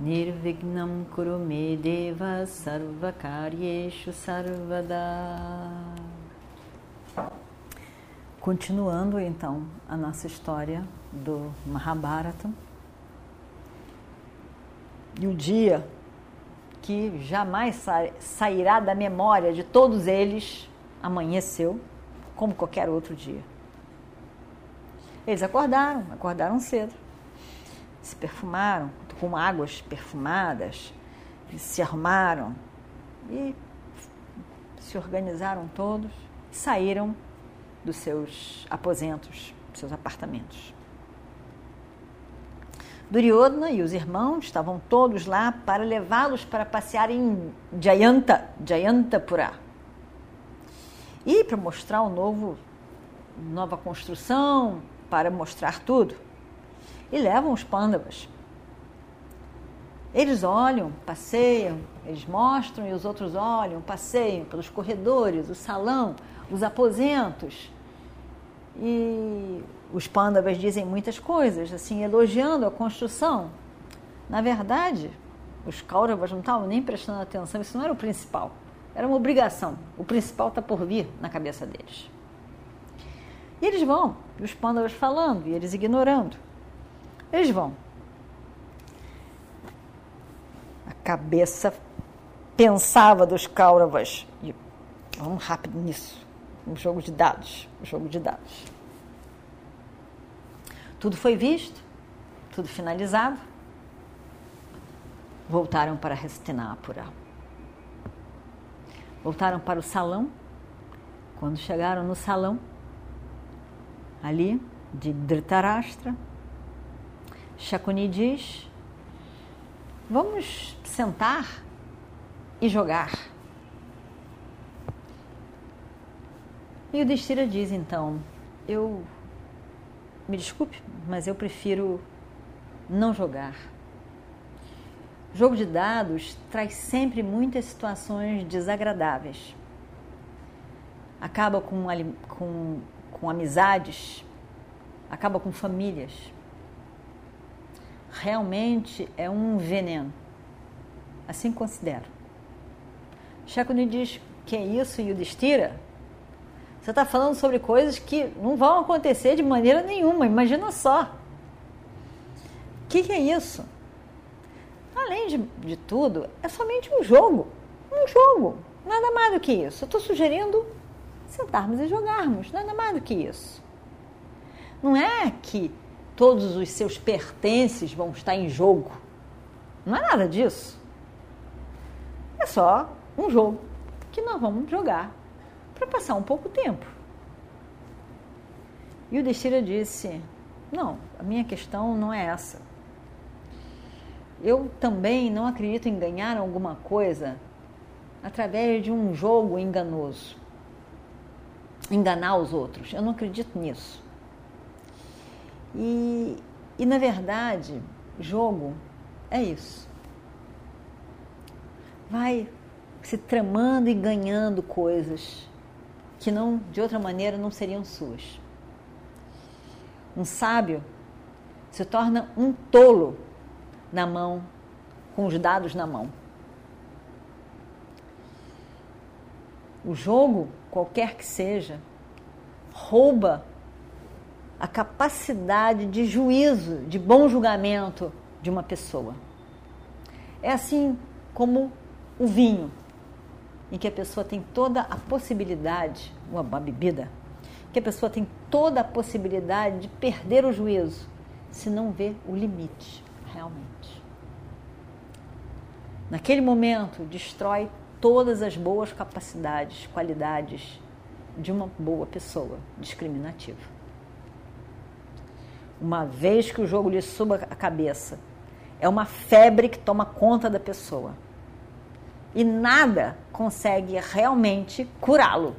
Nirvignam Kurume Deva Sarvakaryeshu Sarvada Continuando então a nossa história do Mahabharata e o dia que jamais sairá da memória de todos eles amanheceu como qualquer outro dia. Eles acordaram, acordaram cedo, se perfumaram com águas perfumadas, se arrumaram e se organizaram todos e saíram dos seus aposentos, dos seus apartamentos. Duryodhana e os irmãos estavam todos lá para levá-los para passear em Jayanta, Jayantapura. E para mostrar o novo, nova construção, para mostrar tudo. E levam os pândavas. Eles olham, passeiam, eles mostram e os outros olham, passeiam pelos corredores, o salão, os aposentos. E os pândavas dizem muitas coisas, assim, elogiando a construção. Na verdade, os Kauravas não estavam nem prestando atenção, isso não era o principal. Era uma obrigação. O principal está por vir na cabeça deles. E eles vão, e os pândavas falando, e eles ignorando. Eles vão. A cabeça pensava dos Kauravas. E vamos rápido nisso. Um jogo de dados. Um jogo de dados. Tudo foi visto, tudo finalizado. Voltaram para Hastinapura. Voltaram para o salão. Quando chegaram no salão, ali de Dhritarashtra, Shakuni diz: Vamos sentar e jogar. E o Destira diz então: Eu me desculpe, mas eu prefiro não jogar. Jogo de dados traz sempre muitas situações desagradáveis. Acaba com, com, com amizades, acaba com famílias. Realmente é um veneno. Assim considero. Shakuni diz que é isso, Yudhishthira? Você está falando sobre coisas que não vão acontecer de maneira nenhuma. Imagina só. O que, que, é isso? Além de, de tudo, é somente um jogo. Um jogo. Nada mais do que isso. Eu estou sugerindo sentarmos e jogarmos. Nada mais do que isso. Não é que todos os seus pertences vão estar em jogo. Não é nada disso. É só um jogo que nós vamos jogar para passar um pouco tempo. E o Destira disse: Não, a minha questão não é essa. Eu também não acredito em ganhar alguma coisa através de um jogo enganoso. Enganar os outros. Eu não acredito nisso. E, e na verdade, jogo é isso. Vai se tramando e ganhando coisas que não, de outra maneira, não seriam suas. Um sábio se torna um tolo na mão, com os dados na mão. O jogo, qualquer que seja, rouba a capacidade de juízo, de bom julgamento de uma pessoa. É assim como o vinho em que a pessoa tem toda a possibilidade, uma, bebida, que a pessoa tem toda a possibilidade de perder o juízo se não vê o limite, realmente. Naquele momento, destrói todas as boas capacidades, qualidades de uma boa pessoa discriminativa. Uma vez que o jogo lhe suba a cabeça, é uma febre que toma conta da pessoa e nada consegue realmente curá-lo.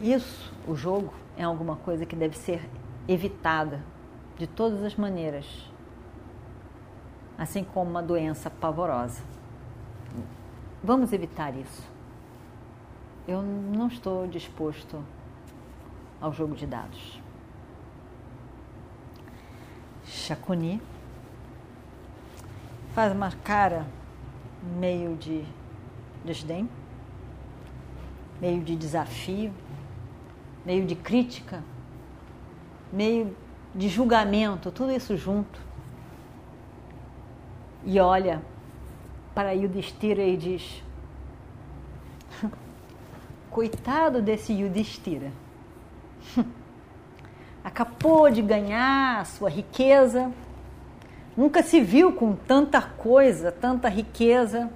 Isso, o jogo, é alguma coisa que deve ser evitada de todas as maneiras, assim como uma doença pavorosa. Vamos evitar isso. Eu não estou disposto ao jogo de dados. Chacuni faz uma cara meio de desdém, meio de desafio, meio de crítica, meio de julgamento, tudo isso junto. E olha para Yudhishthira e diz: Coitado desse Yudhishthira. Acabou de ganhar a sua riqueza, nunca se viu com tanta coisa, tanta riqueza.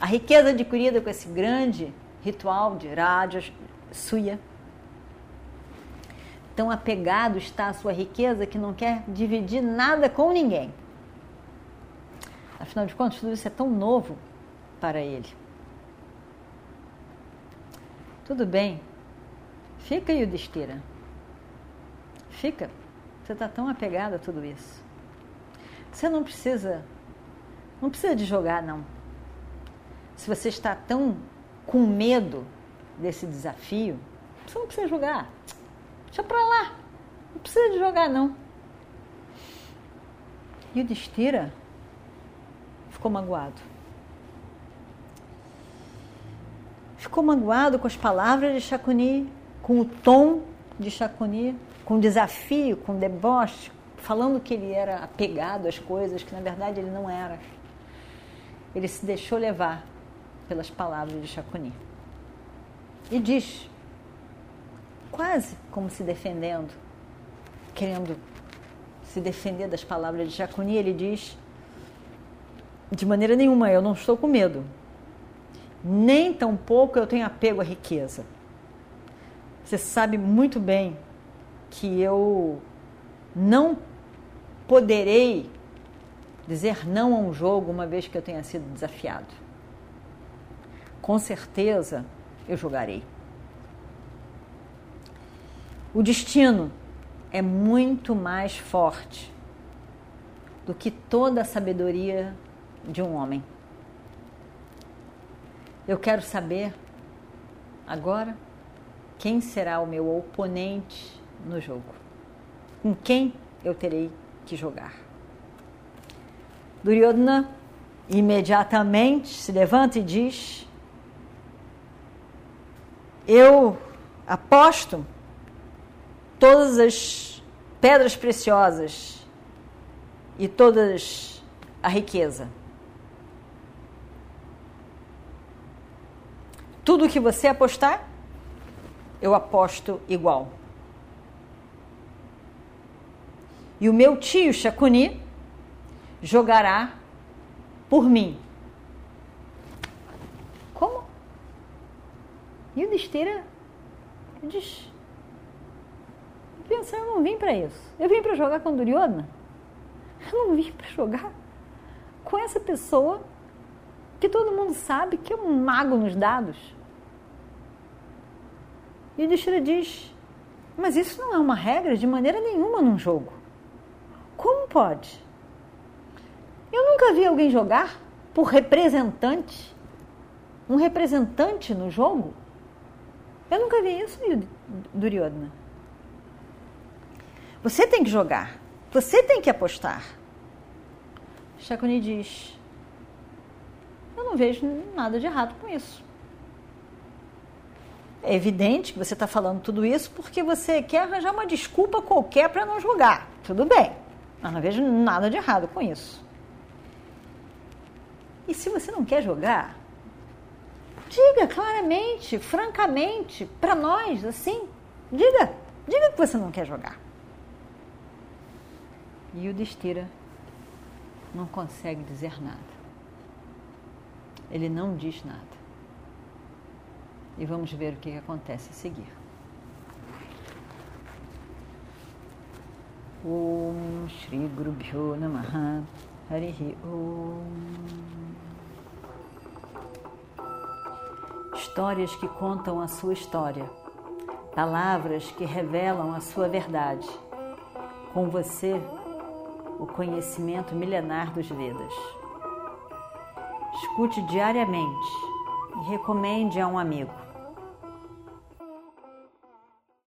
A riqueza adquirida com esse grande ritual de Raja Suya tão apegado está à sua riqueza que não quer dividir nada com ninguém. Afinal de contas, tudo isso é tão novo para ele. Tudo bem, fica desteira. Fica. Você está tão apegado a tudo isso. Você não precisa, não precisa de jogar não. Se você está tão com medo desse desafio, você não precisa jogar. Deixa pra lá. Não precisa de jogar, não. E o Destira ficou magoado. Ficou magoado com as palavras de Chacuni, com o tom de Chacuni, com desafio, com deboche, falando que ele era apegado às coisas, que na verdade ele não era. Ele se deixou levar pelas palavras de Chacuni. E diz quase como se defendendo, querendo se defender das palavras de Jacuni, ele diz: de maneira nenhuma, eu não estou com medo, nem tampouco eu tenho apego à riqueza. Você sabe muito bem que eu não poderei dizer não a um jogo uma vez que eu tenha sido desafiado. Com certeza eu jogarei. O destino é muito mais forte do que toda a sabedoria de um homem. Eu quero saber agora quem será o meu oponente no jogo. Com quem eu terei que jogar. Duryodhana imediatamente se levanta e diz: Eu aposto todas as pedras preciosas e todas a riqueza. Tudo que você apostar, eu aposto igual. E o meu tio Chacuni jogará por mim. Como? E o Desteira diz: pensando, eu não vim para isso. Eu vim para jogar com Duryodhana. Eu não vim para jogar com essa pessoa que todo mundo sabe que é um mago nos dados. E o Dishira diz: Mas isso não é uma regra de maneira nenhuma num jogo. Como pode? Eu nunca vi alguém jogar por representante. Um representante no jogo? Eu nunca vi isso, Duryodhana. Você tem que jogar. Você tem que apostar. Chaconi diz: Eu não vejo nada de errado com isso. É evidente que você está falando tudo isso porque você quer arranjar uma desculpa qualquer para não jogar. Tudo bem, mas não vejo nada de errado com isso. E se você não quer jogar, diga claramente, francamente, para nós, assim. Diga, diga que você não quer jogar. E o Destira não consegue dizer nada. Ele não diz nada. E vamos ver o que acontece a seguir. Om Shri Guru Bhyo Namaha Harihi Om. Histórias que contam a sua história, palavras que revelam a sua verdade. Com você, o conhecimento milenar dos Vedas. Escute diariamente e recomende a um amigo.